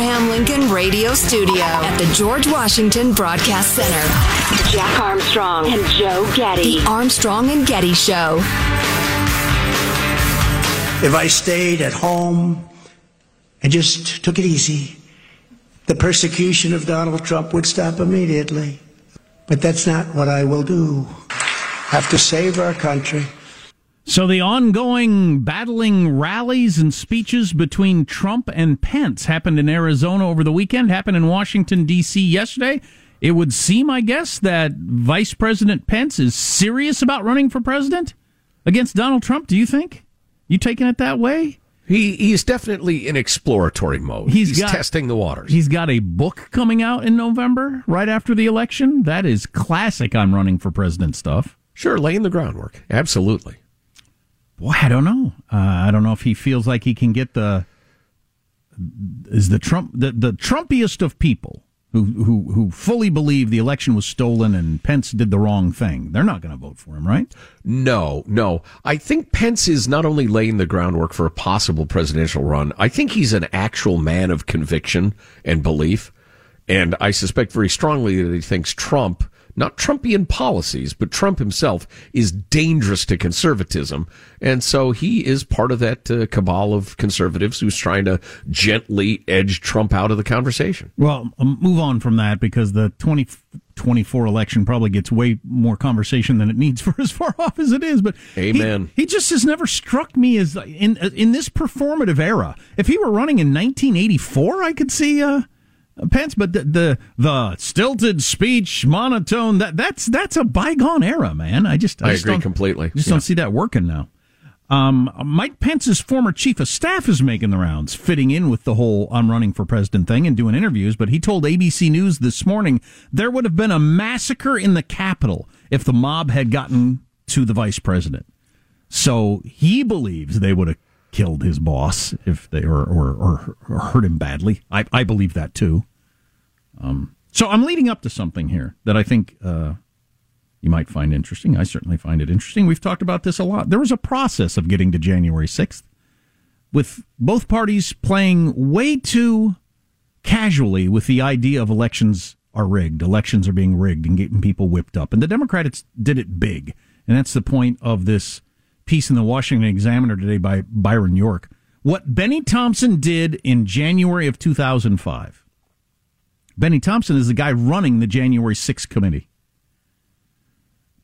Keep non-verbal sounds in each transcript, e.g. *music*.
Abraham Lincoln Radio Studio at the George Washington Broadcast Center, Jack Armstrong and Joe Getty. The Armstrong and Getty Show. If I stayed at home and just took it easy, the persecution of Donald Trump would stop immediately. But that's not what I will do. I Have to save our country. So the ongoing battling rallies and speeches between Trump and Pence happened in Arizona over the weekend, happened in Washington, D.C. yesterday. It would seem, I guess, that Vice President Pence is serious about running for president against Donald Trump. Do you think? You taking it that way? He he's definitely in exploratory mode. He's He's, got- testing the waters. He's got a book coming out in November, right after the election. That is classic on running for president stuff. Sure, laying the groundwork. Absolutely. I don't know. Uh, I don't know if he feels like he can get the is the Trump the, the Trumpiest of people who who who fully believe the election was stolen and Pence did the wrong thing. They're not going to vote for him, right? No, no. I think Pence is not only laying the groundwork for a possible presidential run, I think he's an actual man of conviction and belief. And I suspect very strongly that he thinks Trump, not Trumpian policies, but Trump himself is dangerous to conservatism. And so he is part of that uh, cabal of conservatives who's trying to gently edge Trump out of the conversation. Well, um, move on from that because the 2024 election probably gets way more conversation than it needs *laughs* for as far off as it is. But he- Amen. He, just has never struck me as in in this performative era. If he were running in 1984, I could see uh, Pence. But the, the the stilted speech, monotone that that's that's a bygone era, man. I just I just agree don't- completely. Just Yeah. don't see that working now. Um, Mike Pence's former chief of staff is making the rounds, fitting in with the whole I'm running for president thing and doing interviews. But he told ABC News this morning there would have been a massacre in the Capitol if the mob had gotten to the vice president. So he believes they would have killed his boss if they or or, or, or hurt him badly. I, I believe that too. Um, so I'm leading up to something here that I think uh, you might find interesting. I certainly find it interesting. We've talked about this a lot. There was a process of getting to January 6th with both parties playing way too casually with the idea of elections are rigged. Elections are being rigged and getting people whipped up. And the Democrats did it big. And that's the point of this piece in the Washington Examiner today by Byron York. What Bennie Thompson did in January of 2005. Bennie Thompson is the guy running the January 6th committee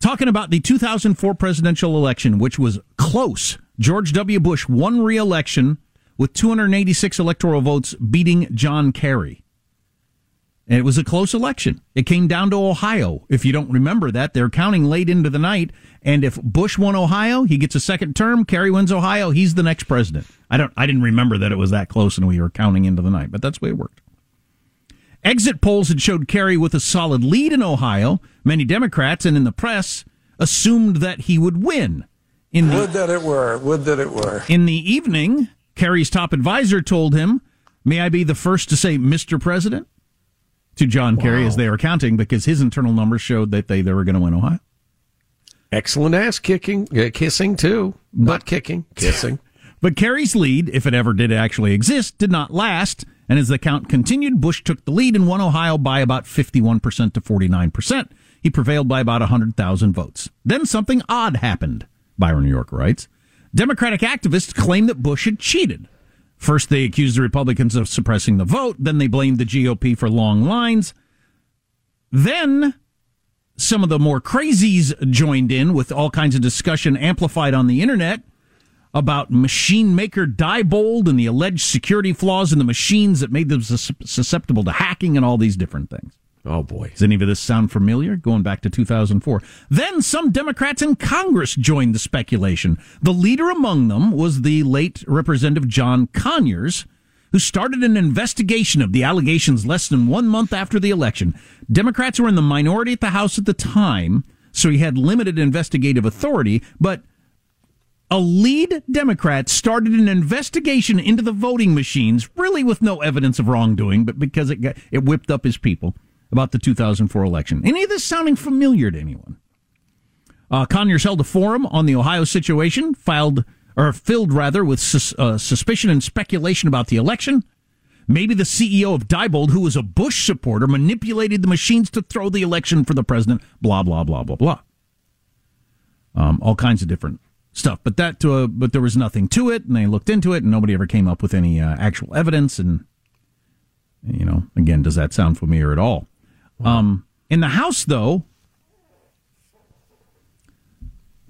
talking about the 2004 presidential election, which was close. George W. Bush won re-election with 286 electoral votes, beating John Kerry. And it was a close election. It came down to Ohio. If you don't remember that, they're counting late into the night. And if Bush won Ohio, he gets a second term. Kerry wins Ohio, he's the next president. I don't. I didn't remember that it was that close, and we were counting into the night. But that's the way it worked. Exit polls had showed Kerry with a solid lead in Ohio. Many Democrats and in the press assumed that he would win. In the, would that it were. Would that it were. In the evening, Kerry's top advisor told him, "May I be the first to say, Mr. President?" to John wow. Kerry as they were counting because his internal numbers showed that they, they were going to win Ohio. Excellent ass kicking, uh, kissing too, butt kicking, kissing. *laughs* but Kerry's lead, if it ever did actually exist, did not last. And as the count continued, Bush took the lead and won Ohio by about 51% to 49%. He prevailed by about 100,000 votes. Then something odd happened, Byron New York writes. Democratic activists claimed that Bush had cheated. First, they accused the Republicans of suppressing the vote. Then they blamed the GOP for long lines. Then some of the more crazies joined in with all kinds of discussion amplified on the internet about machine maker Diebold and the alleged security flaws in the machines that made them susceptible to hacking and all these different things. Oh boy. Does any of this sound familiar? Going back to 2004. Then some Democrats in Congress joined the speculation. The leader among them was the late Representative John Conyers, who started an investigation of the allegations less than one month after the election. Democrats were in the minority at the House at the time, so he had limited investigative authority, but a lead Democrat started an investigation into the voting machines, really with no evidence of wrongdoing, but because it got, it whipped up his people about the 2004 election. Any of this sounding familiar to anyone? Uh, Conyers held a forum on the Ohio situation, filed or filled rather with sus- uh, suspicion and speculation about the election. Maybe the CEO of Diebold, who was a Bush supporter, manipulated the machines to throw the election for the president. Blah blah blah blah blah. Um, all kinds of different stuff, but that to a, but there was nothing to it, and they looked into it, and nobody ever came up with any uh, actual evidence. And you know, again, does that sound familiar at all? Um, in the House, though,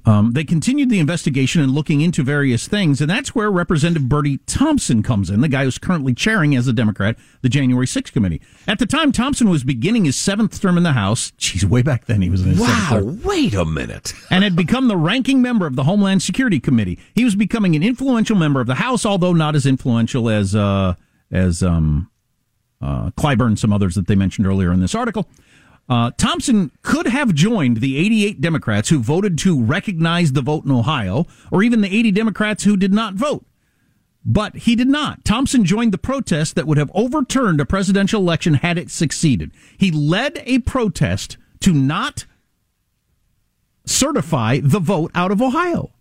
um, they continued the investigation and looking into various things, and that's where Representative Bertie Thompson comes in, the guy who's currently chairing as a Democrat the January 6th committee. At the time, Thompson was beginning his seventh term in the House. Geez, way back then he was in his wow, wait a minute. *laughs* and had become the ranking member of the Homeland Security Committee. He was becoming an influential member of the House, although not as influential as uh, as um, uh, Clyburn and some others that they mentioned earlier in this article. Uh, Thompson could have joined the 88 Democrats who voted to recognize the vote in Ohio, or even the 80 Democrats who did not vote. But he did not. Thompson joined the protest that would have overturned a presidential election had it succeeded. He led a protest to not certify the vote out of Ohio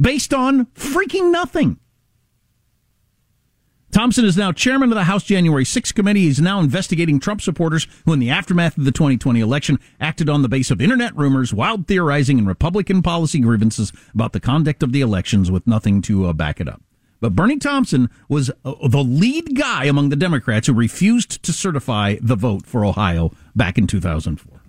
based on freaking nothing. Thompson is now chairman of the House January 6 committee. He's now investigating Trump supporters who, in the aftermath of the 2020 election, acted on the base of internet rumors, wild theorizing, and Republican policy grievances about the conduct of the elections with nothing to uh, back it up. But Bernie Thompson was uh, the lead guy among the Democrats who refused to certify the vote for Ohio back in 2004.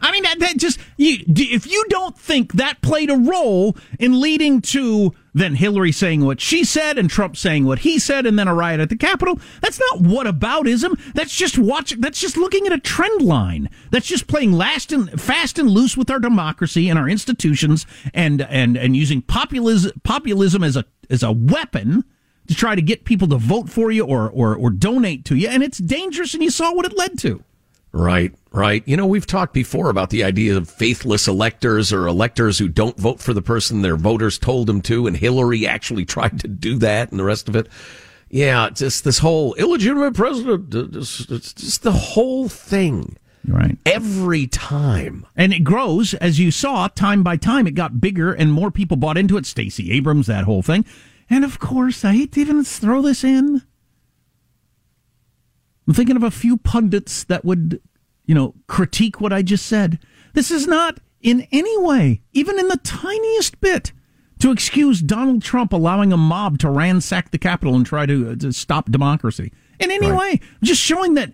I mean, that, that just you, if you don't think that played a role in leading to then Hillary saying what she said and Trump saying what he said, and then a riot at the Capitol, that's not whataboutism. That's just watching, That's just looking at a trend line. That's just playing last and fast and loose with our democracy and our institutions, and and and using populism populism as a as a weapon to try to get people to vote for you or or or donate to you, and it's dangerous. And you saw what it led to. Right, right. You know, we've talked before about the idea of faithless electors or electors who don't vote for the person their voters told them to, and Hillary actually *laughs* tried to do that and the rest of it. Yeah, just this whole illegitimate president, just, just the whole thing. Right. Every time. And it grows, as you saw, time by time. It got bigger and more people bought into it. Stacey Abrams, that whole thing. And of course, I hate to even throw this in. I'm thinking of a few pundits that would, you know, critique what I just said. This is not in any way, even in the tiniest bit, to excuse Donald Trump allowing a mob to ransack the Capitol and try to, uh, to stop democracy. In any right. way, just showing that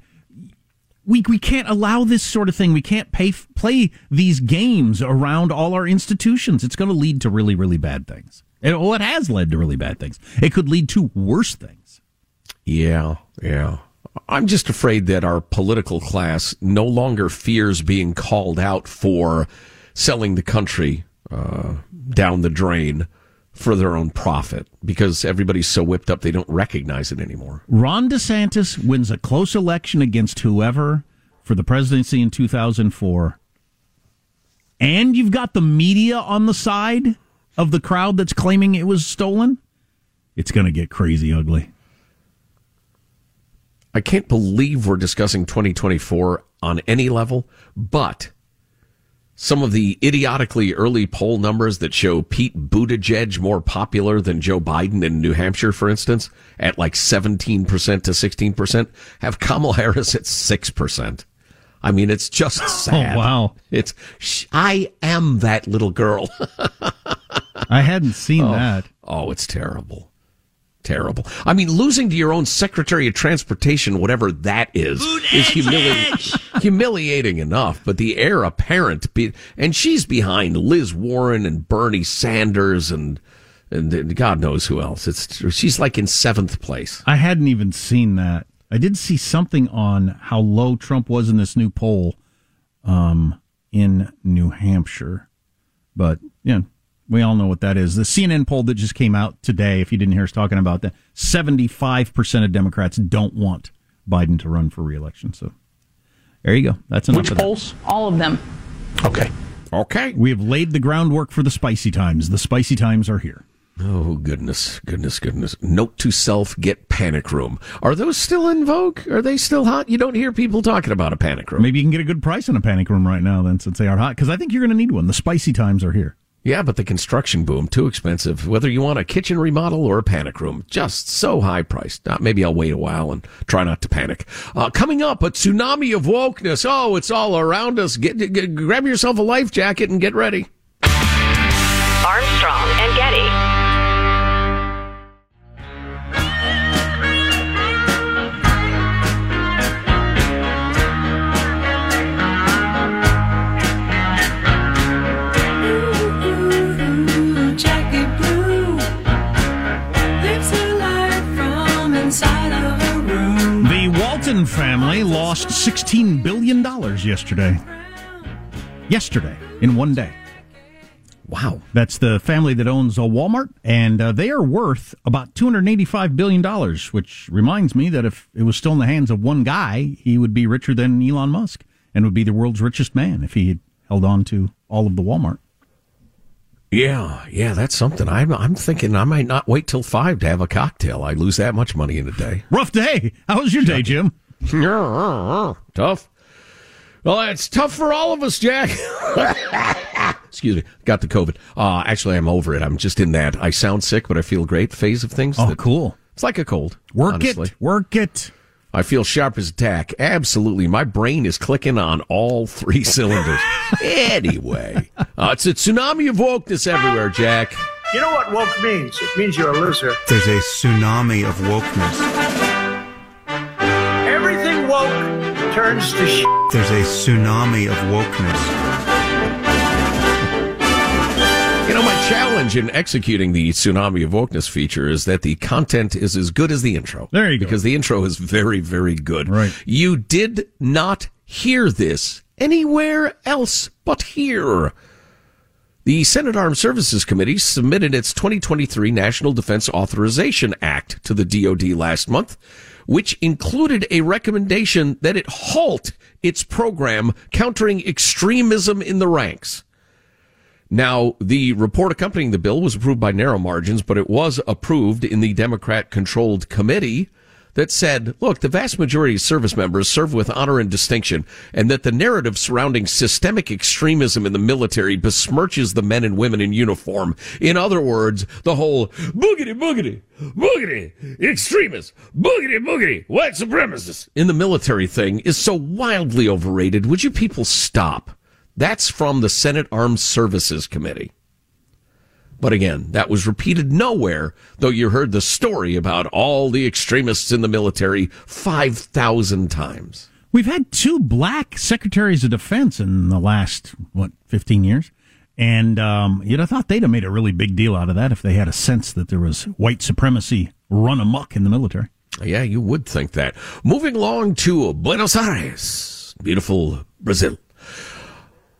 we we can't allow this sort of thing. We can't pay, play these games around all our institutions. It's going to lead to really really bad things. It, well, it has led to really bad things. It could lead to worse things. Yeah, yeah. I'm just afraid that our political class no longer fears being called out for selling the country uh, down the drain for their own profit because everybody's so whipped up they don't recognize it anymore. Ron DeSantis wins a close election against whoever for the presidency in 2004. And you've got the media on the side of the crowd that's claiming it was stolen. It's going to get crazy ugly. I can't believe we're discussing 2024 on any level, but some of the idiotically early poll numbers that show Pete Buttigieg more popular than Joe Biden in New Hampshire, for instance, at like 17% to 16%, have Kamala Harris at 6%. I mean, it's just *laughs* oh, sad. Oh, wow. It's, sh- I am that little girl. *laughs* I hadn't seen oh, that. Oh, it's terrible terrible. I mean, losing to your own Secretary of Transportation, whatever that is, is humiliating, humiliating enough. But the heir apparent, be, and she's behind Liz Warren and Bernie Sanders and and God knows who else. It's she's like in seventh place. I hadn't even seen that. I did see something on how low Trump was in this new poll um, in New Hampshire, but yeah, we all know what that is. The CNN poll that just came out today, if you didn't hear us talking about that, 75% of Democrats don't want Biden to run for reelection. So there you go. That's enough. Which polls? All of them. Okay. Okay. We have laid the groundwork for the spicy times. The spicy times are here. Oh, goodness, goodness, goodness. Note to self, get panic room. Are those still in vogue? Are they still hot? You don't hear people talking about a panic room. Maybe you can get a good price on a panic room right now, then, since they are hot, because I think you're going to need one. The spicy times are here. Yeah, but the construction boom, too expensive. Whether you want a kitchen remodel or a panic room, just so high priced. Uh, maybe I'll wait a while and try not to panic. Uh, coming up, a tsunami of wokeness. Oh, it's all around us. Get, get, grab yourself a life jacket and get ready. Armstrong and Getty. Family lost $16 billion yesterday. Yesterday, in one day. Wow. That's the family that owns a Walmart, and uh, they are worth about $285 billion, which reminds me that if it was still in the hands of one guy, he would be richer than Elon Musk and would be the world's richest man if he had held on to all of the Walmart. Yeah, yeah, that's something. I'm I'm thinking I might not wait till five to have a cocktail. I lose that much money in a day. Rough day. How was your day, Jim? *laughs* tough. Well, it's tough for all of us, Jack. *laughs* Excuse me. Got the COVID. Uh, actually, I'm over it. I'm just in that I sound sick, but I feel great phase of things. Oh, cool. It's like a cold. Work honestly. it. Work it. I feel sharp as a tack. Absolutely. My brain is clicking on all three *laughs* cylinders. anyway, uh, it's a tsunami of wokeness everywhere, Jack. You know what woke means? It means you're a loser. There's a tsunami of wokeness. Turns to shit. There's a tsunami of wokeness. You know, my challenge in executing the Tsunami of Wokeness feature is that the content is as good as the intro. There you go. Because the intro is very, very good. Right. You did not hear this anywhere else but here. The Senate Armed Services Committee submitted its 2023 National Defense Authorization Act to the DoD last month, which included a recommendation that it halt its program countering extremism in the ranks. Now, the report accompanying the bill was approved by narrow margins, but it was approved in the Democrat controlled committee that said, look, the vast majority of service members serve with honor and distinction, and that the narrative surrounding systemic extremism in the military besmirches the men and women in uniform. In other words, the whole boogity boogity, boogity, extremists, boogity boogity, white supremacists in the military thing is so wildly overrated. Would you people stop? That's from the Senate Armed Services Committee. But again, that was repeated nowhere, though you heard the story about all the extremists in the military 5,000 times. We've had two black secretaries of defense in the last, what, 15 years? And um, you'd have thought they'd have made a really big deal out of that if they had a sense that there was white supremacy run amok in the military. Yeah, you would think that. Moving along to Buenos Aires, beautiful Brazil.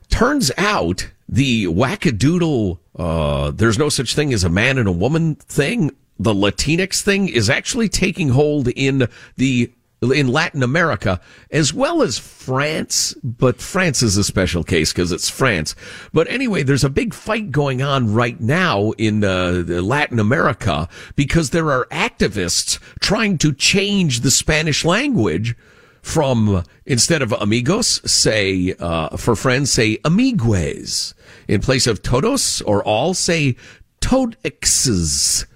Turns out the wackadoodle, uh, there's no such thing as a man and a woman thing, the Latinx thing is actually taking hold in the in Latin America as well as France, but France is a special case because it's France. But anyway, there's a big fight going on right now in uh, Latin America because there are activists trying to change the Spanish language from instead of amigos, say uh, for friends, say amigues. In place of todos or all, say todexes.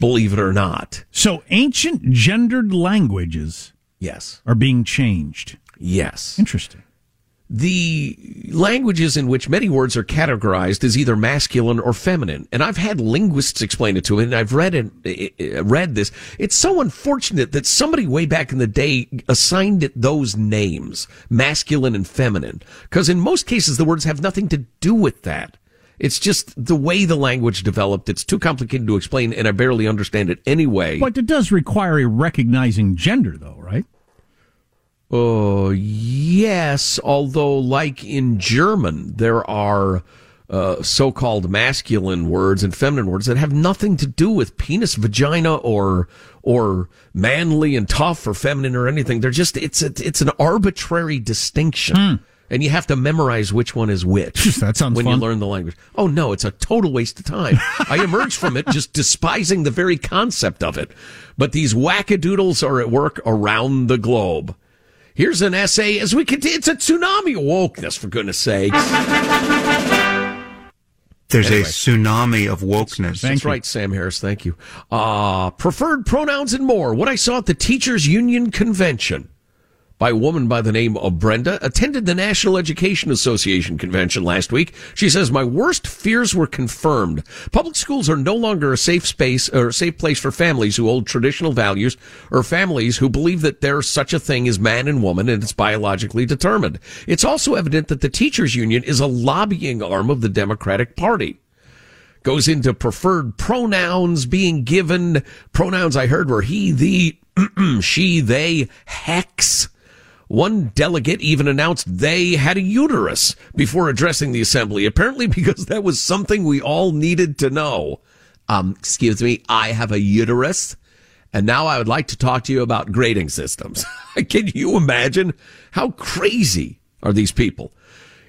Believe it or not. So ancient gendered languages Yes. are being changed. Yes. Interesting. The languages in which many words are categorized as either masculine or feminine, and I've had linguists explain it to me, and I've read read this. It's so unfortunate that somebody way back in the day assigned it those names, masculine and feminine, because in most cases the words have nothing to do with that. It's just the way the language developed. It's too complicated to explain, and I barely understand it anyway. But it does require a recognizing gender, though, right? Oh, yes. Although, like in German, there are uh, so called masculine words and feminine words that have nothing to do with penis, vagina, or or manly and tough or feminine or anything. They're just it's a, it's an arbitrary distinction. And you have to memorize which one is which. that sounds when fun. you learn the language. Oh no, it's a total waste of time. *laughs* I emerged from it just despising the very concept of it. But these wackadoodles are at work around the globe. Here's an essay as we continue. It's a tsunami of wokeness, for goodness sakes. There's Anyway. a tsunami of wokeness. That's right, Sam Harris. Thank you. Uh, preferred pronouns and more. What I saw at the Teachers Union Convention by a woman by the name of Brenda attended the National Education Association convention last week. She says, my worst fears were confirmed. Public schools are no longer a safe space or safe place for families who hold traditional values or families who believe that there's such a thing as man and woman and it's biologically determined. It's also evident that the teachers union is a lobbying arm of the Democratic Party goes into preferred pronouns being given. Pronouns I heard were he, the, *clears throat* she, they, hex. One delegate even announced they had a uterus before addressing the assembly, apparently because that was something we all needed to know. Um, excuse me, I have a uterus. And now I would like to talk to you about grading systems. *laughs* Can you imagine how crazy are these people?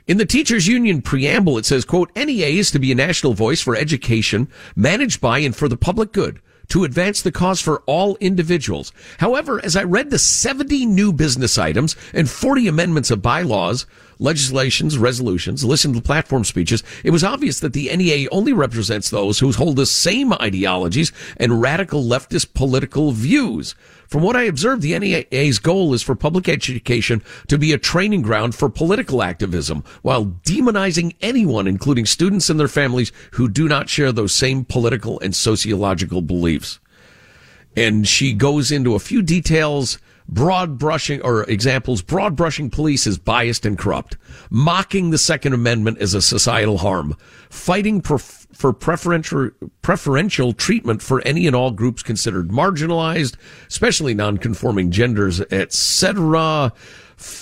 In the teachers union preamble, it says, quote, NEA is to be a national voice for education managed by and for the public good to advance the cause for all individuals. However, as I read the 70 new business items and 40 amendments of bylaws, legislations, resolutions, listened to platform speeches, it was obvious that the NEA only represents those who hold the same ideologies and radical leftist political views. From what I observed, the NEA's goal is for public education to be a training ground for political activism while demonizing anyone, including students and their families, who do not share those same political and sociological beliefs. And she goes into a few details, broad brushing or examples, broad brushing police as biased and corrupt, mocking the Second Amendment as a societal harm, fighting for, preferential, preferential treatment for any and all groups considered marginalized, especially nonconforming genders, etc.,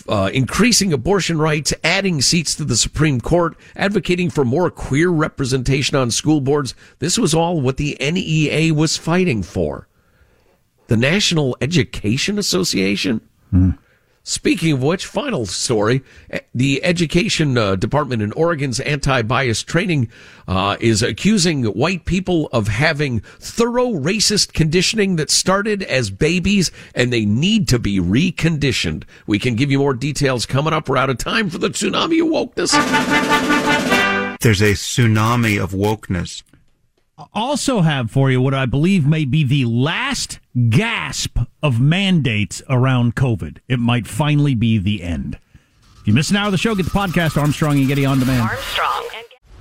uh, increasing abortion rights, adding seats to the Supreme Court, advocating for more queer representation on school boards. This was all what the NEA was fighting for. The National Education Association? Speaking of which, final story. eh, The education uh, department in Oregon's anti-bias training uh, is accusing white people of having thorough racist conditioning that started as babies and they need to be reconditioned. We can give you more details coming up. We're out of time for the tsunami of wokeness. There's a tsunami of wokeness. Also, have for you what I believe may be the last gasp of mandates around COVID. It might finally be the end. If you miss an hour of the show, get the podcast Armstrong and Getty on demand. Armstrong.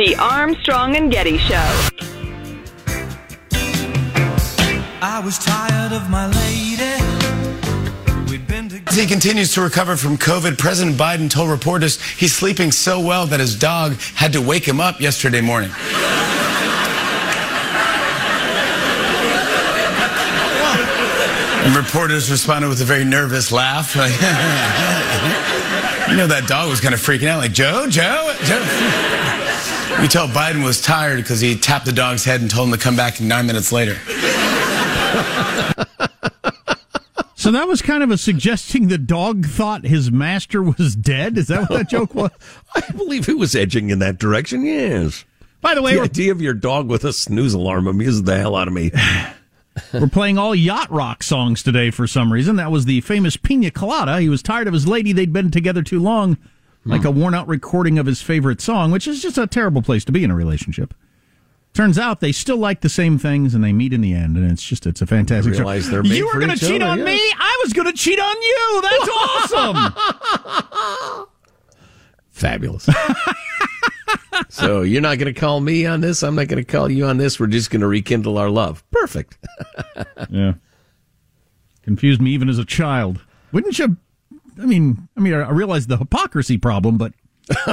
The Armstrong and Getty Show. I was tired of my lady. We'd been together. As he continues to recover from COVID, President Biden told reporters he's sleeping so well that his dog had to wake him up yesterday morning. And reporters responded with a very nervous laugh. *laughs* you know that dog was kind of freaking out, like, Joe, Joe, Joe. You tell Biden was tired because he tapped the dog's head and told him to come back nine minutes later. So that was kind of a suggesting the dog thought his master was dead. Is that what that joke was? *laughs* I believe it was edging in that direction. Yes. By the way, the idea of your dog with a snooze alarm amuses the hell out of me. *sighs* we're playing all yacht rock songs today for some reason. That was the famous Pina Colada. He was tired of his lady; they'd been together too long, like hmm. a worn-out recording of his favorite song, which is just a terrible place to be in a relationship. Turns out they still like the same things, and they meet in the end, and it's just it's a fantastic. show. realize they're made you were gonna cheat other, on yes. me. I was going to cheat on you. That's *laughs* awesome. Fabulous. *laughs* so you're not going to call me on this. I'm not going to call you on this. We're just going to rekindle our love. Perfect. *laughs* yeah. Confused me even as a child. Wouldn't you? I mean, I mean, I realize the hypocrisy problem, but *laughs*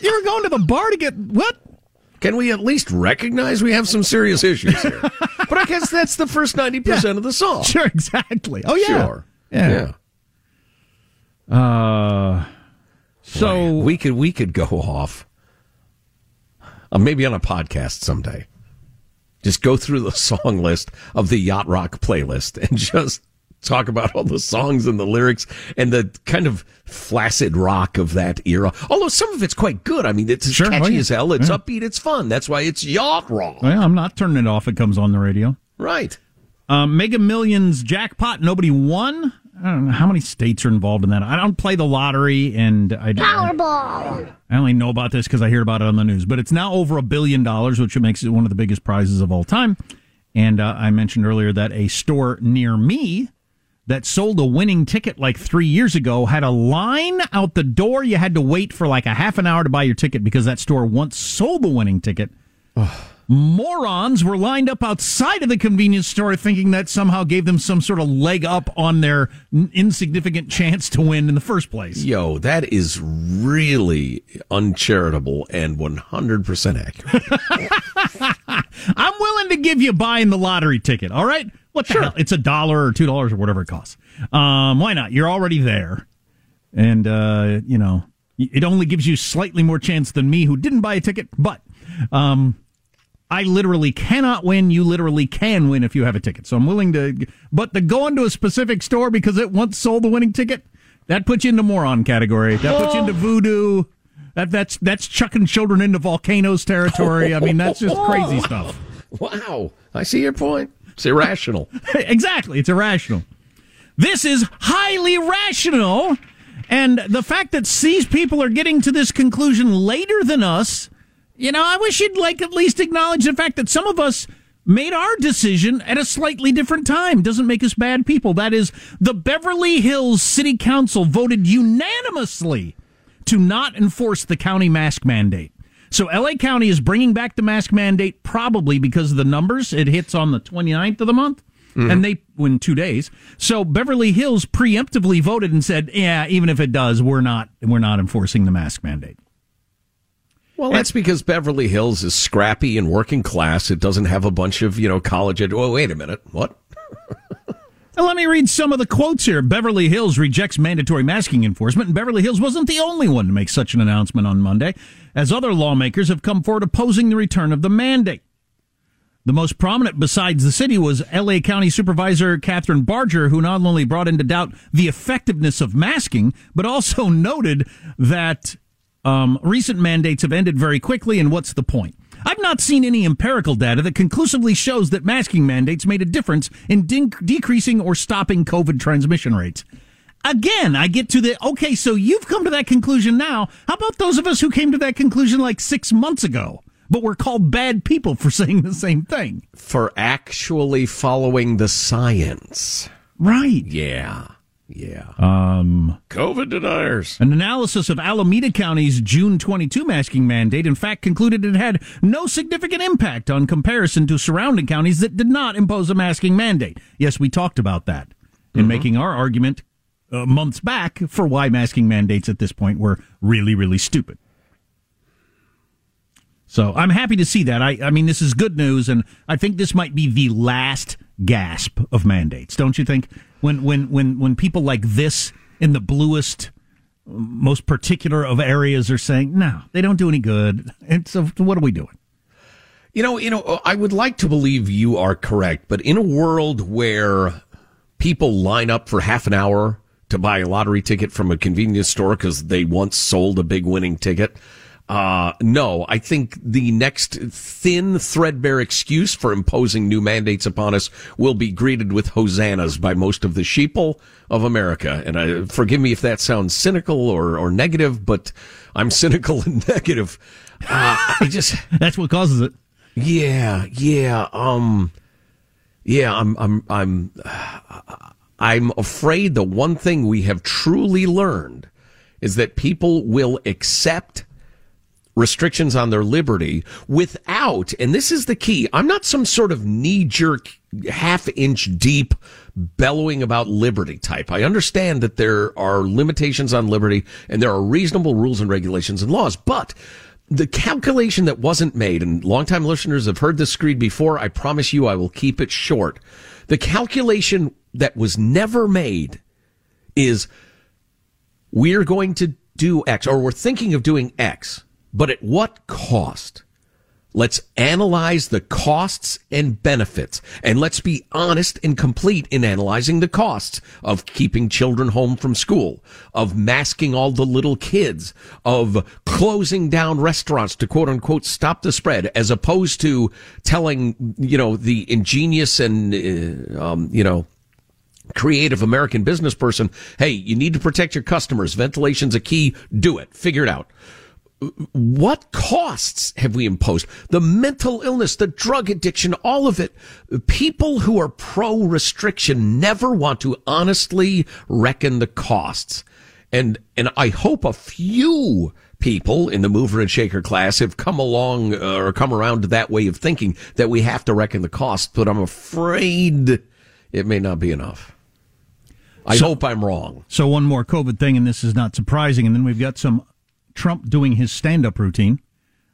you were going to the bar to get what? Can we at least recognize we have some serious issues here? *laughs* but I guess that's the first 90% of the song. Sure, exactly. Oh yeah, Sure. yeah. Uh, so we could we could go off uh, maybe on a podcast someday. Just go through the *laughs* song list of the yacht rock playlist and just talk about all the songs and the lyrics and the kind of flaccid rock of that era. Although some of it's quite good. I mean, it's Sure. catchy Oh, yeah. as hell. It's Yeah. upbeat. It's fun. That's why it's yacht rock. well, I'm not turning it off. It comes on the radio. Right. Um, Mega Millions jackpot. Nobody won. I don't know how many states are involved in that. I don't play the lottery, and I Powerball. I only know about this because I hear about it on the news. But it's now over a billion dollars, which makes it one of the biggest prizes of all time. And uh, I mentioned earlier that a store near me that sold a winning ticket like three years ago had a line out the door. You had to wait for like a half an hour to buy your ticket because that store once sold the winning ticket. Morons were lined up outside of the convenience store thinking that somehow gave them some sort of leg up on their n- insignificant chance to win in the first place. Yo, that is really uncharitable and 100% accurate. *laughs* I'm willing to give you buying the lottery ticket. All right, what the hell? It's a dollar or two dollars or whatever it costs. Um, why not? You're already there. and uh, you know it only gives you slightly more chance than me who didn't buy a ticket. But um, I literally cannot win. You literally can win if you have a ticket. So I'm willing to. But to go into a specific store because it once sold the winning ticket, that puts you into moron category. That puts you into voodoo. That that's that's chucking children into volcanoes territory. I mean, that's just crazy *laughs* stuff. Wow, I see your point. It's irrational. *laughs* exactly, it's irrational. This is highly rational, and the fact that these people are getting to this conclusion later than us, you know, I wish you'd like at least acknowledge the fact that some of us made our decision at a slightly different time. Doesn't make us bad people. That is, the Beverly Hills City Council voted unanimously to not enforce the county mask mandate. So LA County is bringing back the mask mandate probably because of the numbers. It hits on the 29th of the month. Mm-hmm. And they win two days. So Beverly Hills preemptively voted and said, "Yeah, even if it does, we're not we're not enforcing the mask mandate." Well, that's because Beverly Hills is scrappy and working class. It doesn't have a bunch of you know college. Ed- oh, wait a minute, what? *laughs* Now, let me read some of the quotes here. Beverly Hills rejects mandatory masking enforcement, and Beverly Hills wasn't the only one to make such an announcement on Monday, as other lawmakers have come forward opposing the return of the mandate. The most prominent besides the city was LA County Supervisor Kathryn Barger, who not only brought into doubt the effectiveness of masking, but also *laughs* noted that um, recent mandates have ended very quickly, and what's the point? I've not seen any empirical data that conclusively shows that masking mandates made a difference in de- decreasing or stopping COVID transmission rates. Again, I get to the okay, so you've come to that conclusion now. How about those of us who came to that conclusion like six months ago, but were called bad people for *laughs* saying the same thing? For actually following the science. Right. Yeah. Yeah. Um, COVID deniers. An analysis of Alameda County's June 22 masking mandate, in fact, concluded it had no significant impact on comparison to surrounding counties that did not impose a masking mandate. Yes, we talked about that in mm-hmm. making our argument uh, months back for why masking mandates at this point were really, really stupid. So I'm happy to see that. I, I mean, this is good news, and I think this might be the last gasp of mandates, don't you think? When when when when people like this in the bluest, most particular of areas are saying, "No, they don't do any good," and so what are we doing? You know, you know, I would like to believe you are correct, but in a world where people line up for half an hour to buy a lottery ticket from a convenience store because they once sold a big winning ticket uh, no, I think the next thin, threadbare excuse for imposing new mandates upon us will be greeted with hosannas by most of the sheeple of America. And I, forgive me if that sounds cynical or, or negative, but I'm cynical *laughs* and negative. Uh, I just *laughs* that's what causes it. Yeah, yeah, um, yeah. I'm, I'm, I'm, *sighs* I'm afraid the one thing we have truly learned is that people will accept restrictions on their liberty without, and this is the key, I'm not some sort of knee jerk, half inch deep bellowing about liberty type. I understand that there are limitations on liberty and there are reasonable rules and regulations and laws, but the calculation that wasn't made, and longtime listeners have heard this screed before, I promise you I will keep it short. The calculation that was never made is we're going to do X, or we're thinking of doing X but at what cost? Let's analyze the costs and benefits. And let's be honest and complete in analyzing the costs of keeping children home from school, of masking all the little kids, of closing down restaurants to quote unquote stop the spread, as opposed to telling, you know, the ingenious and, uh, um, you know, creative American business person, hey, you need to protect your customers. Ventilation's a key. Do it. Figure it out what costs have we imposed? The mental illness, the drug addiction, all of it. People who are pro restriction never want to honestly reckon the costs. And, and I hope a few people in the mover and shaker class have come along uh, or come around to that way of thinking that we have to reckon the costs, but I'm afraid it may not be enough. I so, hope I'm wrong. So one more COVID thing, and this is not surprising, and then we've got some Trump doing his stand up routine,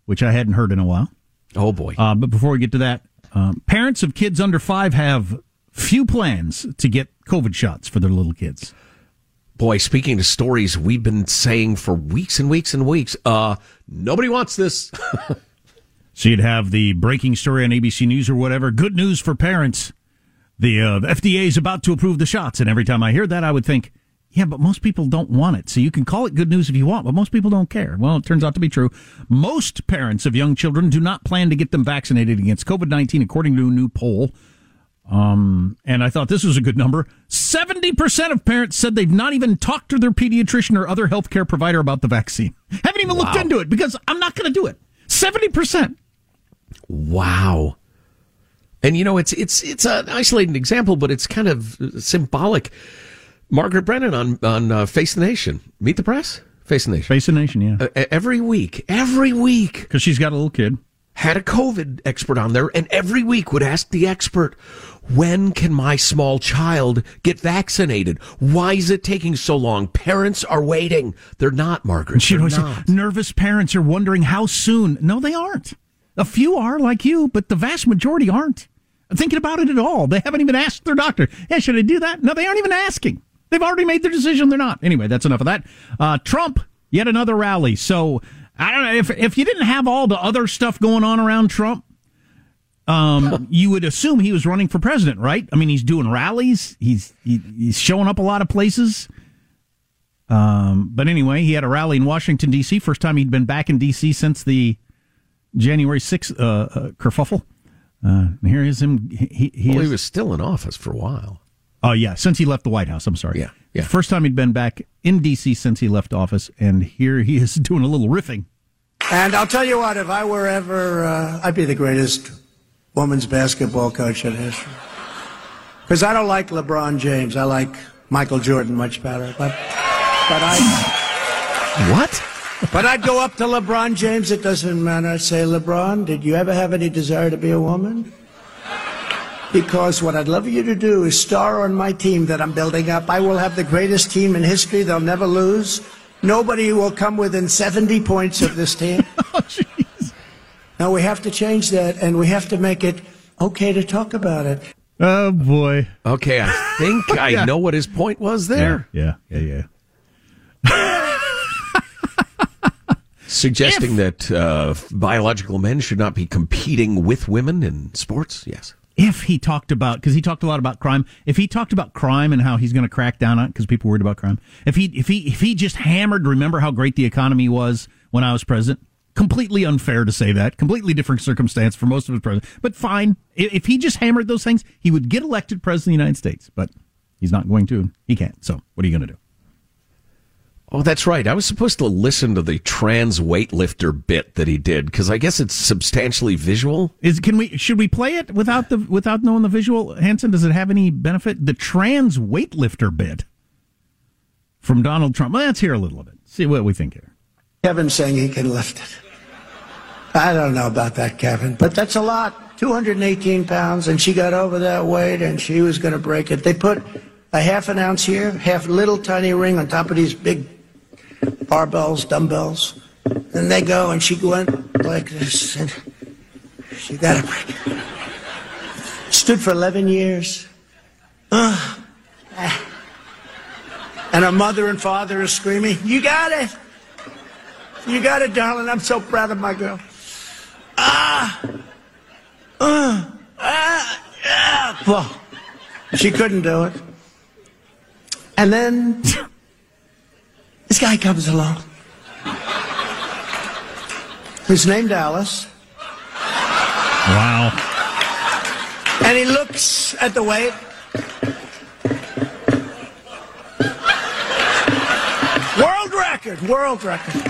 which I hadn't heard in a while. Oh, boy. Uh, but before we get to that, um, parents of kids under five have few plans to get COVID shots for their little kids. Boy, speaking of stories we've been saying for weeks and weeks and weeks, uh, nobody wants this. *laughs* So you'd have the breaking story on ABC News or whatever. Good news for parents. The uh, FDA is about to approve the shots. And every time I hear that, I would think, yeah, but most people don't want it. So you can call it good news if you want, but most people don't care. Well, it turns out to be true. Most parents of young children do not plan to get them vaccinated against COVID 19, according to a new poll. Um, and I thought this was a good number. 70% of parents said they've not even talked to their pediatrician or other healthcare provider about the vaccine. *laughs* Haven't even looked into it because I'm not going to do it. 70%. Wow. And you know, it's it's it's an isolated example, but it's kind of symbolic. Margaret Brennan on on uh, Face the Nation, Meet the Press, Face the Nation, Face the Nation, yeah. uh, every week, every week, because she's got a little kid, had a COVID expert on there, and every week would ask the expert, "When can my small child get vaccinated? Why is it taking so long? Parents are waiting. They're not, Margaret. They're always say, not." nervous parents are wondering how soon. No, they aren't. A few are like you, but the vast majority aren't thinking about it at all. They haven't even asked their doctor, yeah, should I do that? No, they aren't even asking. They've already made their decision. They're not. Anyway, that's enough of that. Uh, Trump, yet another rally. So I don't know if, if you didn't have all the other stuff going on around Trump, um, *laughs* you would assume he was running for president, right? I mean, he's doing rallies. He's, he, he's showing up a lot of places. Um, but anyway, he had a rally in Washington D.C. First time he'd been back in D.C. since the January 6th uh, uh, kerfuffle. Uh, here is him. He, he, well, is, he was still in office for a while. Oh yeah, since he left the White House. I'm sorry. Yeah, yeah. First time he'd been back in D.C. since he left office, and here he is *laughs* doing a little riffing. And I'll tell you what, if I were ever, uh, I'd be the greatest women's basketball coach in history. Because I don't like LeBron James. I like Michael Jordan much better. But, but I. What? But I'd go up to LeBron James. It doesn't matter. I'd say, LeBron, did you ever have any desire to be a woman? Because what I'd love you to do is star on my team that I'm building up. I will have the greatest team in history. They'll never lose. Nobody will come within 70 points of this team. *laughs* Now we have to change that, and we have to make it okay to talk about it. Oh boy. Okay, I think *laughs* I know what his point was there. Yeah, yeah, yeah. *laughs* Suggesting that uh, biological men should not be competing with women in sports. Yes. If he talked about, because he talked a lot about crime. If he talked about crime and how he's going to crack down on it, because people worried about crime. If he, if he, if he just hammered, remember how great the economy was when I was president. Completely unfair to say that. Completely different circumstance for most of his president. But fine. If if he just hammered those things, he would get elected president of the United States. But he's not going to. He can't. So what are you going to do? Oh, that's right. I was supposed to listen to the trans weightlifter bit that he did because I guess it's substantially visual. Is can we should we play it without the without knowing the visual? Hanson, does it have any benefit? The trans weightlifter bit from Donald Trump. Well, let's hear a little of it. See what we think here. Kevin saying he can lift it. I don't know about that, Kevin, but that's a lot. 218 pounds, and she got over that weight, and she was going to break it. They put a half an ounce here, half little tiny ring on top of these big barbells, dumbbells. And they go, and she went like this, and she got to break. Stood for 11 years. Ah. And her mother and father are screaming, You got it! You got it, darling. I'm so proud of my girl. Ah! Uh, ah! Ah! Well, she couldn't do it. And then this guy comes along. He's named Alice. Wow. And he looks at the weight. World record, world record.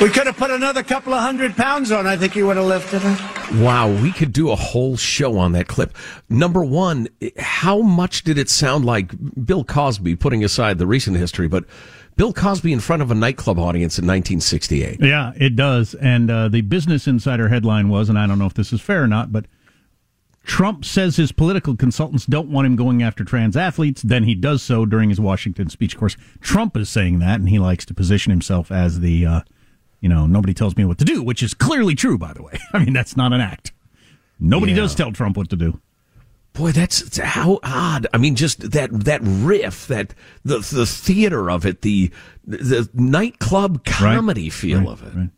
We could have put another couple of hundred pounds on. I think he would have lifted it. Wow, we could do a whole show on that clip. Number one, how much did it sound like Bill Cosby, putting aside the recent history, but Bill Cosby in front of a nightclub audience in 1968? Yeah, it does. And uh, the Business Insider headline was, and I don't know if this is fair or not, but Trump says his political consultants don't want him going after trans athletes. Then he does so during his Washington speech. Of course, Trump is saying that, and he likes to position himself as the, uh, you know, nobody tells me what to do, which is clearly true, by the way. *laughs* I mean, that's not an act. Nobody Yeah. does tell Trump what to do. Boy, that's how odd. I mean, just that that riff, that the the theater of it, the the nightclub comedy Right, feel right, of it. right.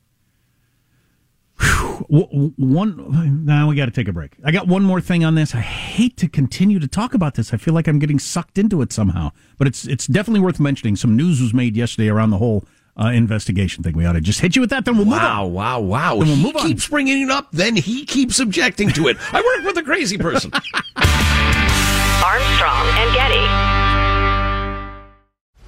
One, now we got to take a break. I got one more thing on this. I hate to continue to talk about this. I feel like I'm getting sucked into it somehow, but it's it's definitely worth mentioning. Some news was made yesterday around the whole uh, investigation thing. We ought to just hit you with that. Then we'll Wow, move on. wow, wow. Then we'll he move on. keeps bringing it up, then he keeps objecting to it. I work with a crazy person. *laughs* Armstrong and Getty.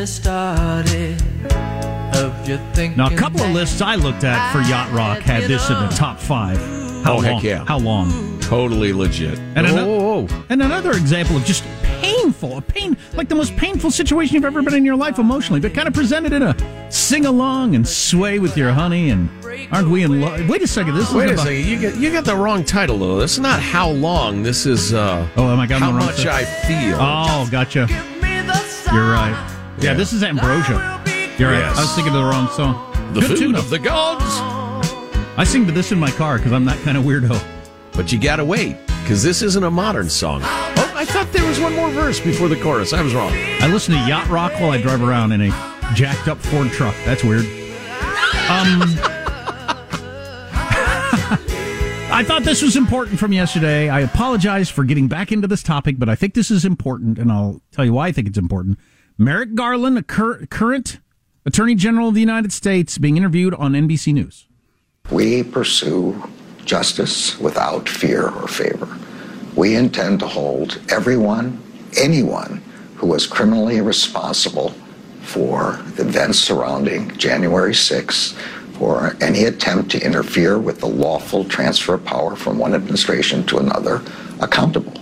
business started. You Now, a couple of lists I looked at for Yacht Rock had this in the top five. How oh, long? heck yeah. How long? Totally legit. And, oh, ano- oh, oh. and another example of just painful, a pain, like the most painful situation you've ever been in your life emotionally, but kind of presented in a sing along and sway with your honey. And aren't we in love? Wait a second, this Wait is a about, second. You got you got the wrong title though. This is not how long. This is uh Oh, am I got how the wrong much title? I feel. Oh, gotcha. You're right. Yeah, Yeah. this is Ambrosia. You're right. Yes. I was thinking of the wrong song. the Good food tune, of the gods. I sing to this in my car because I'm that kind of weirdo. But you gotta wait because this isn't a modern song. Oh, I thought there was one more verse before the chorus. I was wrong. I listen to yacht rock while I drive around in a jacked up Ford truck. That's weird. Um, *laughs* I thought this was important from yesterday. I apologize for getting back into this topic, but I think this is important, and I'll tell you why I think it's important. Merrick Garland, a cur- current Attorney General of the United States, being interviewed on NBC News. We pursue justice without fear or favor. We intend to hold everyone, anyone who was criminally responsible for the events surrounding January 6th, for any attempt to interfere with the lawful transfer of power from one administration to another, accountable.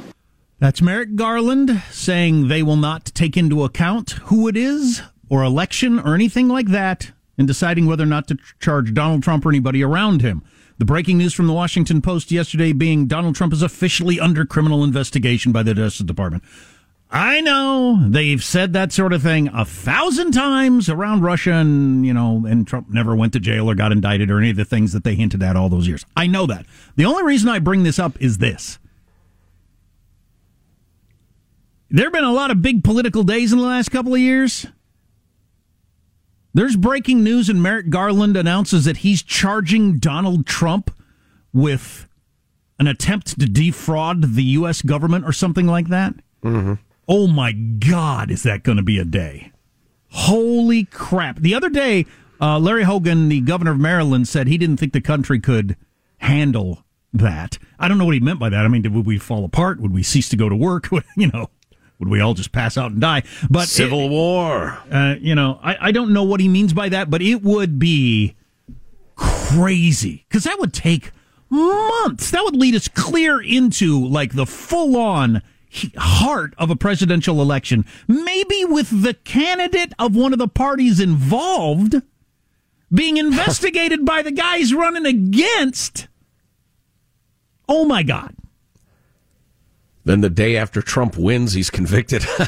That's Merrick Garland saying they will not take into account who it is or election or anything like that in deciding whether or not to charge Donald Trump or anybody around him. The breaking news from the Washington Post yesterday being Donald Trump is officially under criminal investigation by the Justice Department. I know they've said that sort of thing a thousand times around Russia and, you know, and Trump never went to jail or got indicted or any of the things that they hinted at all those years. I know that. The only reason I bring this up is this. There have been a lot of big political days in the last couple of years. There's breaking news, and Merrick Garland announces that he's charging Donald Trump with an attempt to defraud the U.S. government or something like that. Mm-hmm. Oh my God, is that going to be a day? Holy crap. The other day, uh, Larry Hogan, the governor of Maryland, said he didn't think the country could handle that. I don't know what he meant by that. I mean, would we fall apart? Would we cease to go to work? *laughs* you know, would we all just pass out and die? But Civil it, War. Uh, you know, I, I don't know what he means by that, but it would be crazy because that would take months. That would lead us clear into like the full on heart of a presidential election, maybe with the candidate of one of the parties involved being *laughs* investigated by the guys running against. Oh my God. Then the day after Trump wins, he's convicted. *laughs* so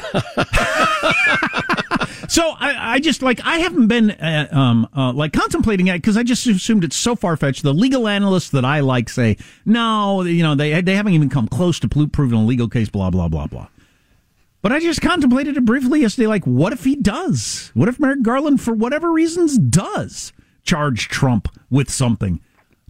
I, I, just like I haven't been uh, um, uh, like contemplating it because I just assumed it's so far fetched. The legal analysts that I like say no, you know they they haven't even come close to proving a legal case. Blah blah blah blah. But I just contemplated it briefly yesterday. Like, what if he does? What if Merrick Garland, for whatever reasons, does charge Trump with something?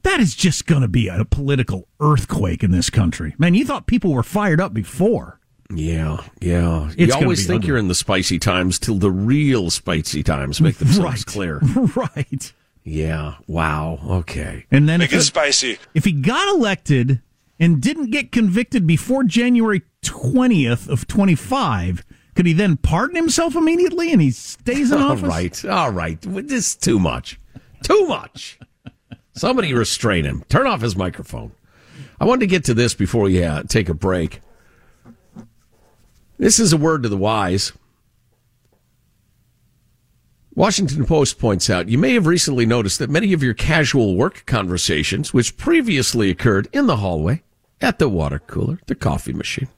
That is just going to be a political earthquake in this country. Man, you thought people were fired up before. Yeah, yeah. It's you always think ugly. you're in the spicy times till the real spicy times make *laughs* themselves right. clear. *laughs* right. Yeah. Wow. Okay. And then make it spicy. If he got elected and didn't get convicted before January 20th of 25, could he then pardon himself immediately and he stays in *laughs* office? All right. All right. This is too much. Too much. Somebody restrain him. Turn off his microphone. I wanted to get to this before we uh, take a break. This is a word to the wise. Washington Post points out you may have recently noticed that many of your casual work conversations, which previously occurred in the hallway, at the water cooler, the coffee machine,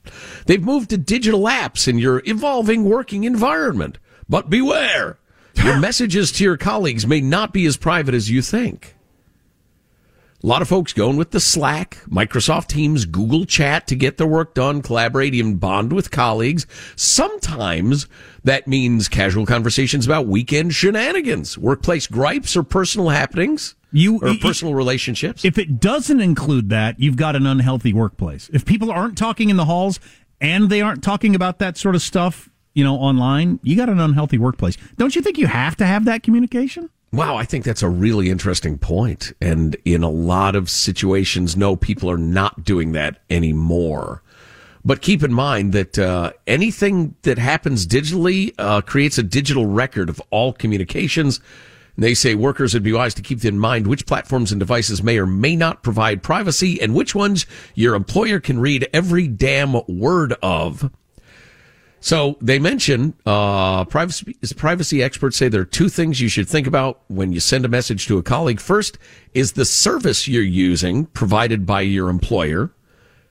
they've moved to digital apps in your evolving working environment. But beware, your *laughs* messages to your colleagues may not be as private as you think. A lot of folks going with the Slack, Microsoft Teams, Google Chat to get their work done, collaborate, and bond with colleagues. Sometimes that means casual conversations about weekend shenanigans, workplace gripes, or personal happenings. You, or personal relationships. If it doesn't include that, you've got an unhealthy workplace. If people aren't talking in the halls and they aren't talking about that sort of stuff, you know, online, you got an unhealthy workplace. Don't you think you have to have that communication? Wow, I think that's a really interesting point. And in a lot of situations, no, people are not doing that anymore. But keep in mind that uh, anything that happens digitally uh, creates a digital record of all communications. And they say workers would be wise to keep in mind which platforms and devices may or may not provide privacy and which ones your employer can read every damn word of. So they mention uh, privacy. Privacy experts say there are two things you should think about when you send a message to a colleague. First is the service you're using provided by your employer.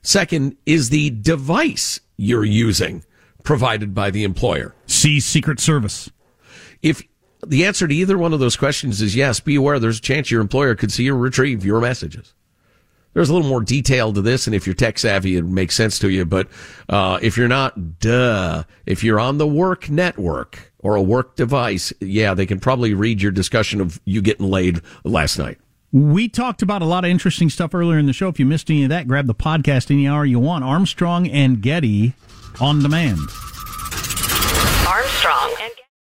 Second is the device you're using provided by the employer. See Secret Service. If the answer to either one of those questions is yes, be aware there's a chance your employer could see or retrieve your messages. There's a little more detail to this, and if you're tech savvy, it makes sense to you. But uh, if you're not, duh. If you're on the work network or a work device, yeah, they can probably read your discussion of you getting laid last night. We talked about a lot of interesting stuff earlier in the show. If you missed any of that, grab the podcast any hour you want. Armstrong and Getty on demand.